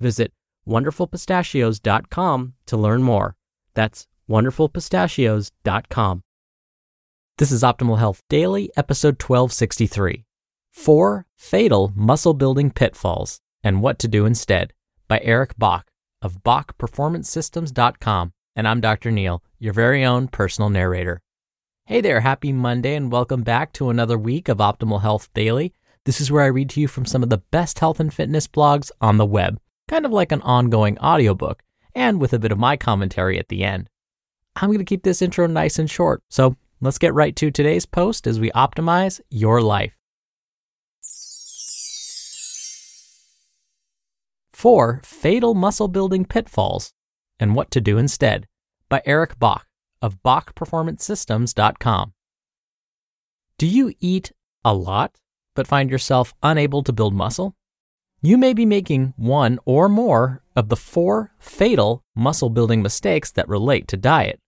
Visit wonderfulpistachios.com to learn more. That's wonderfulpistachios.com. This is Optimal Health Daily, episode 1263 Four Fatal Muscle Building Pitfalls and What to Do Instead by Eric Bach of BachPerformanceSystems.com. And I'm Dr. Neal, your very own personal narrator. Hey there, happy Monday, and welcome back to another week of Optimal Health Daily. This is where I read to you from some of the best health and fitness blogs on the web, kind of like an ongoing audiobook, and with a bit of my commentary at the end. I'm going to keep this intro nice and short, so let's get right to today's post as we optimize your life. Four Fatal Muscle Building Pitfalls and What to Do Instead by Eric Bach of BachPerformanceSystems.com. Do you eat a lot but find yourself unable to build muscle? You may be making one or more of the four fatal muscle building mistakes that relate to diet.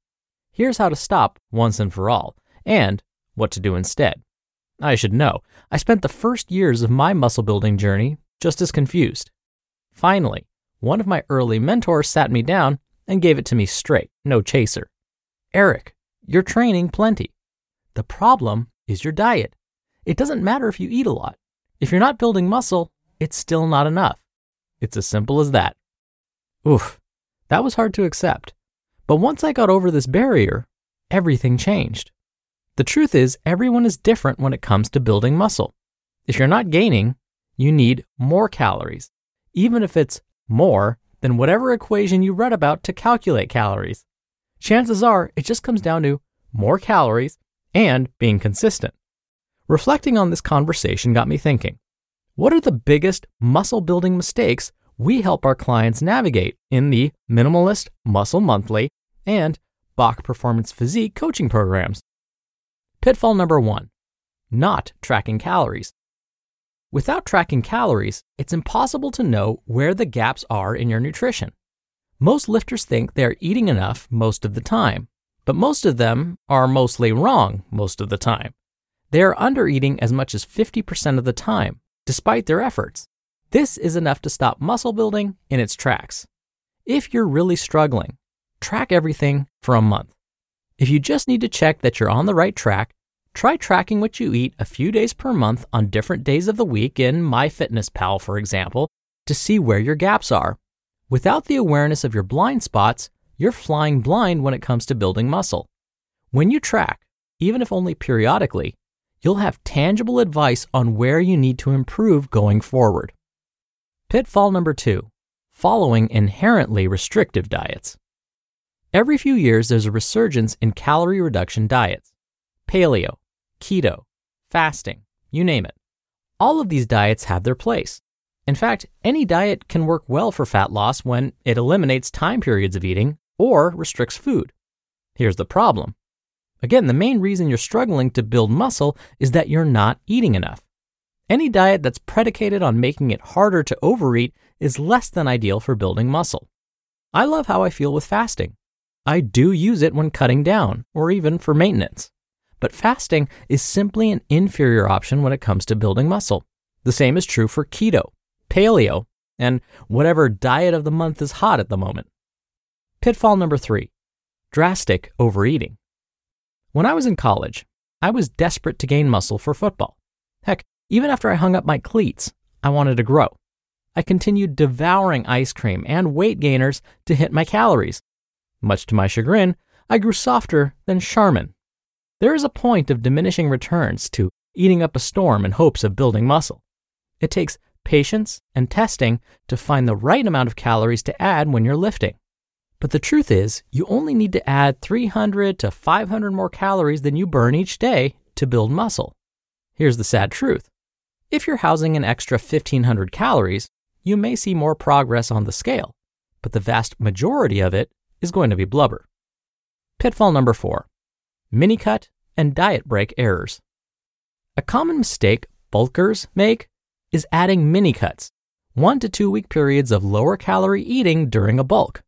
Here's how to stop once and for all, and what to do instead. I should know, I spent the first years of my muscle building journey just as confused. Finally, one of my early mentors sat me down and gave it to me straight, no chaser. Eric, you're training plenty. The problem is your diet. It doesn't matter if you eat a lot. If you're not building muscle, it's still not enough. It's as simple as that. Oof, that was hard to accept. But once I got over this barrier, everything changed. The truth is, everyone is different when it comes to building muscle. If you're not gaining, you need more calories, even if it's more than whatever equation you read about to calculate calories. Chances are it just comes down to more calories and being consistent. Reflecting on this conversation got me thinking what are the biggest muscle building mistakes we help our clients navigate in the Minimalist Muscle Monthly and Bach Performance Physique coaching programs? Pitfall number one not tracking calories. Without tracking calories, it's impossible to know where the gaps are in your nutrition. Most lifters think they're eating enough most of the time, but most of them are mostly wrong most of the time. They are undereating as much as 50% of the time, despite their efforts. This is enough to stop muscle building in its tracks. If you're really struggling, track everything for a month. If you just need to check that you're on the right track, Try tracking what you eat a few days per month on different days of the week in MyFitnessPal, for example, to see where your gaps are. Without the awareness of your blind spots, you're flying blind when it comes to building muscle. When you track, even if only periodically, you'll have tangible advice on where you need to improve going forward. Pitfall number two following inherently restrictive diets. Every few years, there's a resurgence in calorie reduction diets paleo, keto, fasting, you name it. All of these diets have their place. In fact, any diet can work well for fat loss when it eliminates time periods of eating or restricts food. Here's the problem. Again, the main reason you're struggling to build muscle is that you're not eating enough. Any diet that's predicated on making it harder to overeat is less than ideal for building muscle. I love how I feel with fasting. I do use it when cutting down or even for maintenance. But fasting is simply an inferior option when it comes to building muscle. The same is true for keto, paleo, and whatever diet of the month is hot at the moment. Pitfall number three drastic overeating. When I was in college, I was desperate to gain muscle for football. Heck, even after I hung up my cleats, I wanted to grow. I continued devouring ice cream and weight gainers to hit my calories. Much to my chagrin, I grew softer than Charmin. There is a point of diminishing returns to eating up a storm in hopes of building muscle. It takes patience and testing to find the right amount of calories to add when you're lifting. But the truth is, you only need to add 300 to 500 more calories than you burn each day to build muscle. Here's the sad truth if you're housing an extra 1500 calories, you may see more progress on the scale, but the vast majority of it is going to be blubber. Pitfall number four mini cut and diet break errors. A common mistake bulkers make is adding mini cuts, one to two week periods of lower calorie eating during a bulk.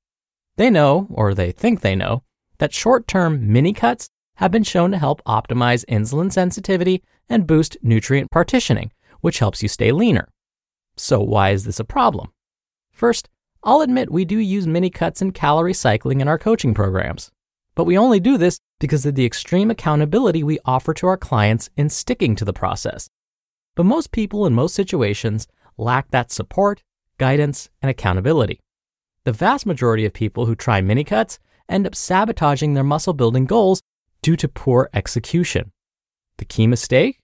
They know, or they think they know, that short term mini cuts have been shown to help optimize insulin sensitivity and boost nutrient partitioning, which helps you stay leaner. So, why is this a problem? First, I'll admit we do use mini cuts and calorie cycling in our coaching programs, but we only do this because of the extreme accountability we offer to our clients in sticking to the process. But most people in most situations lack that support, guidance, and accountability. The vast majority of people who try mini cuts end up sabotaging their muscle building goals due to poor execution. The key mistake?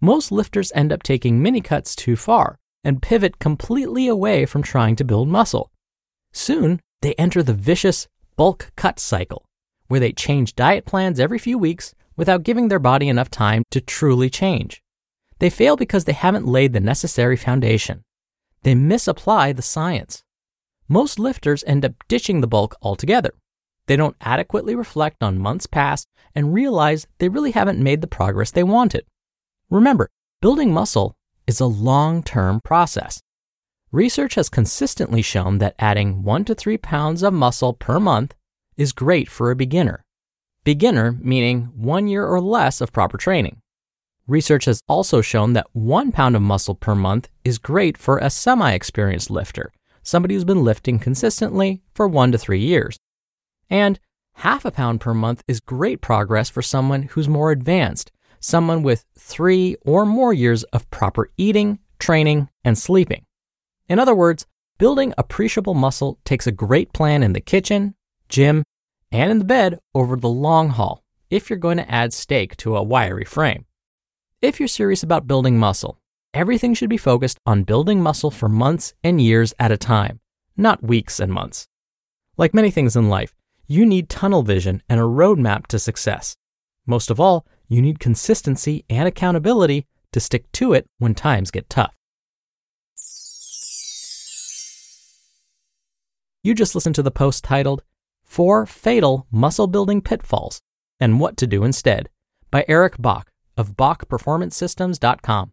Most lifters end up taking mini cuts too far and pivot completely away from trying to build muscle. Soon, they enter the vicious bulk cut cycle, where they change diet plans every few weeks without giving their body enough time to truly change. They fail because they haven't laid the necessary foundation. They misapply the science. Most lifters end up ditching the bulk altogether. They don't adequately reflect on months past and realize they really haven't made the progress they wanted. Remember, building muscle is a long term process. Research has consistently shown that adding 1 to 3 pounds of muscle per month is great for a beginner. Beginner meaning one year or less of proper training. Research has also shown that 1 pound of muscle per month is great for a semi experienced lifter, somebody who's been lifting consistently for 1 to 3 years. And half a pound per month is great progress for someone who's more advanced, someone with three or more years of proper eating, training, and sleeping. In other words, building appreciable muscle takes a great plan in the kitchen, gym, and in the bed over the long haul if you're going to add steak to a wiry frame. If you're serious about building muscle, everything should be focused on building muscle for months and years at a time, not weeks and months. Like many things in life, you need tunnel vision and a roadmap to success. Most of all, you need consistency and accountability to stick to it when times get tough. You just listened to the post titled Four Fatal Muscle Building Pitfalls and What to Do Instead by Eric Bach of BachPerformanceSystems.com.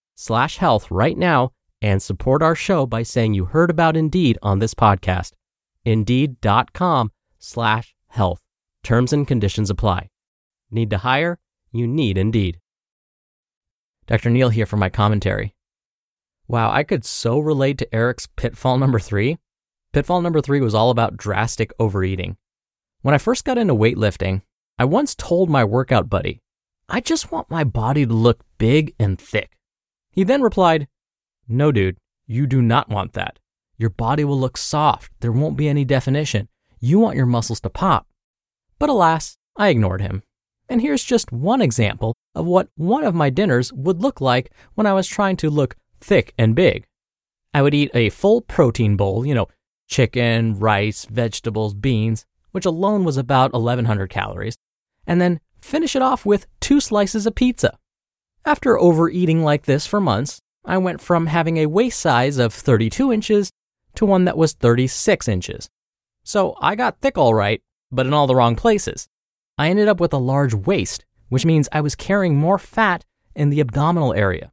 slash health right now and support our show by saying you heard about Indeed on this podcast. Indeed.com slash health. Terms and conditions apply. Need to hire? You need Indeed. Dr. Neal here for my commentary. Wow, I could so relate to Eric's pitfall number three. Pitfall number three was all about drastic overeating. When I first got into weightlifting, I once told my workout buddy, I just want my body to look big and thick. He then replied, No, dude, you do not want that. Your body will look soft. There won't be any definition. You want your muscles to pop. But alas, I ignored him. And here's just one example of what one of my dinners would look like when I was trying to look thick and big. I would eat a full protein bowl, you know, chicken, rice, vegetables, beans, which alone was about 1100 calories, and then finish it off with two slices of pizza. After overeating like this for months, I went from having a waist size of 32 inches to one that was 36 inches. So I got thick all right, but in all the wrong places. I ended up with a large waist, which means I was carrying more fat in the abdominal area.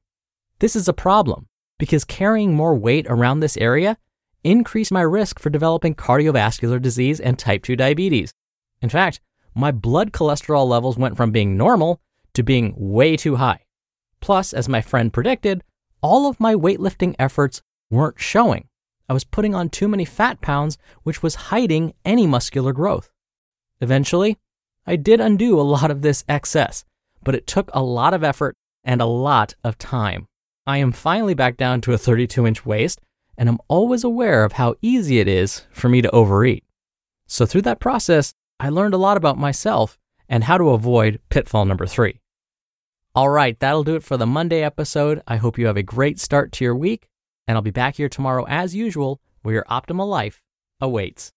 This is a problem because carrying more weight around this area increased my risk for developing cardiovascular disease and type 2 diabetes. In fact, my blood cholesterol levels went from being normal to being way too high. Plus, as my friend predicted, all of my weightlifting efforts weren't showing. I was putting on too many fat pounds, which was hiding any muscular growth. Eventually, I did undo a lot of this excess, but it took a lot of effort and a lot of time. I am finally back down to a 32 inch waist, and I'm always aware of how easy it is for me to overeat. So, through that process, I learned a lot about myself and how to avoid pitfall number three. All right, that'll do it for the Monday episode. I hope you have a great start to your week, and I'll be back here tomorrow as usual where your optimal life awaits.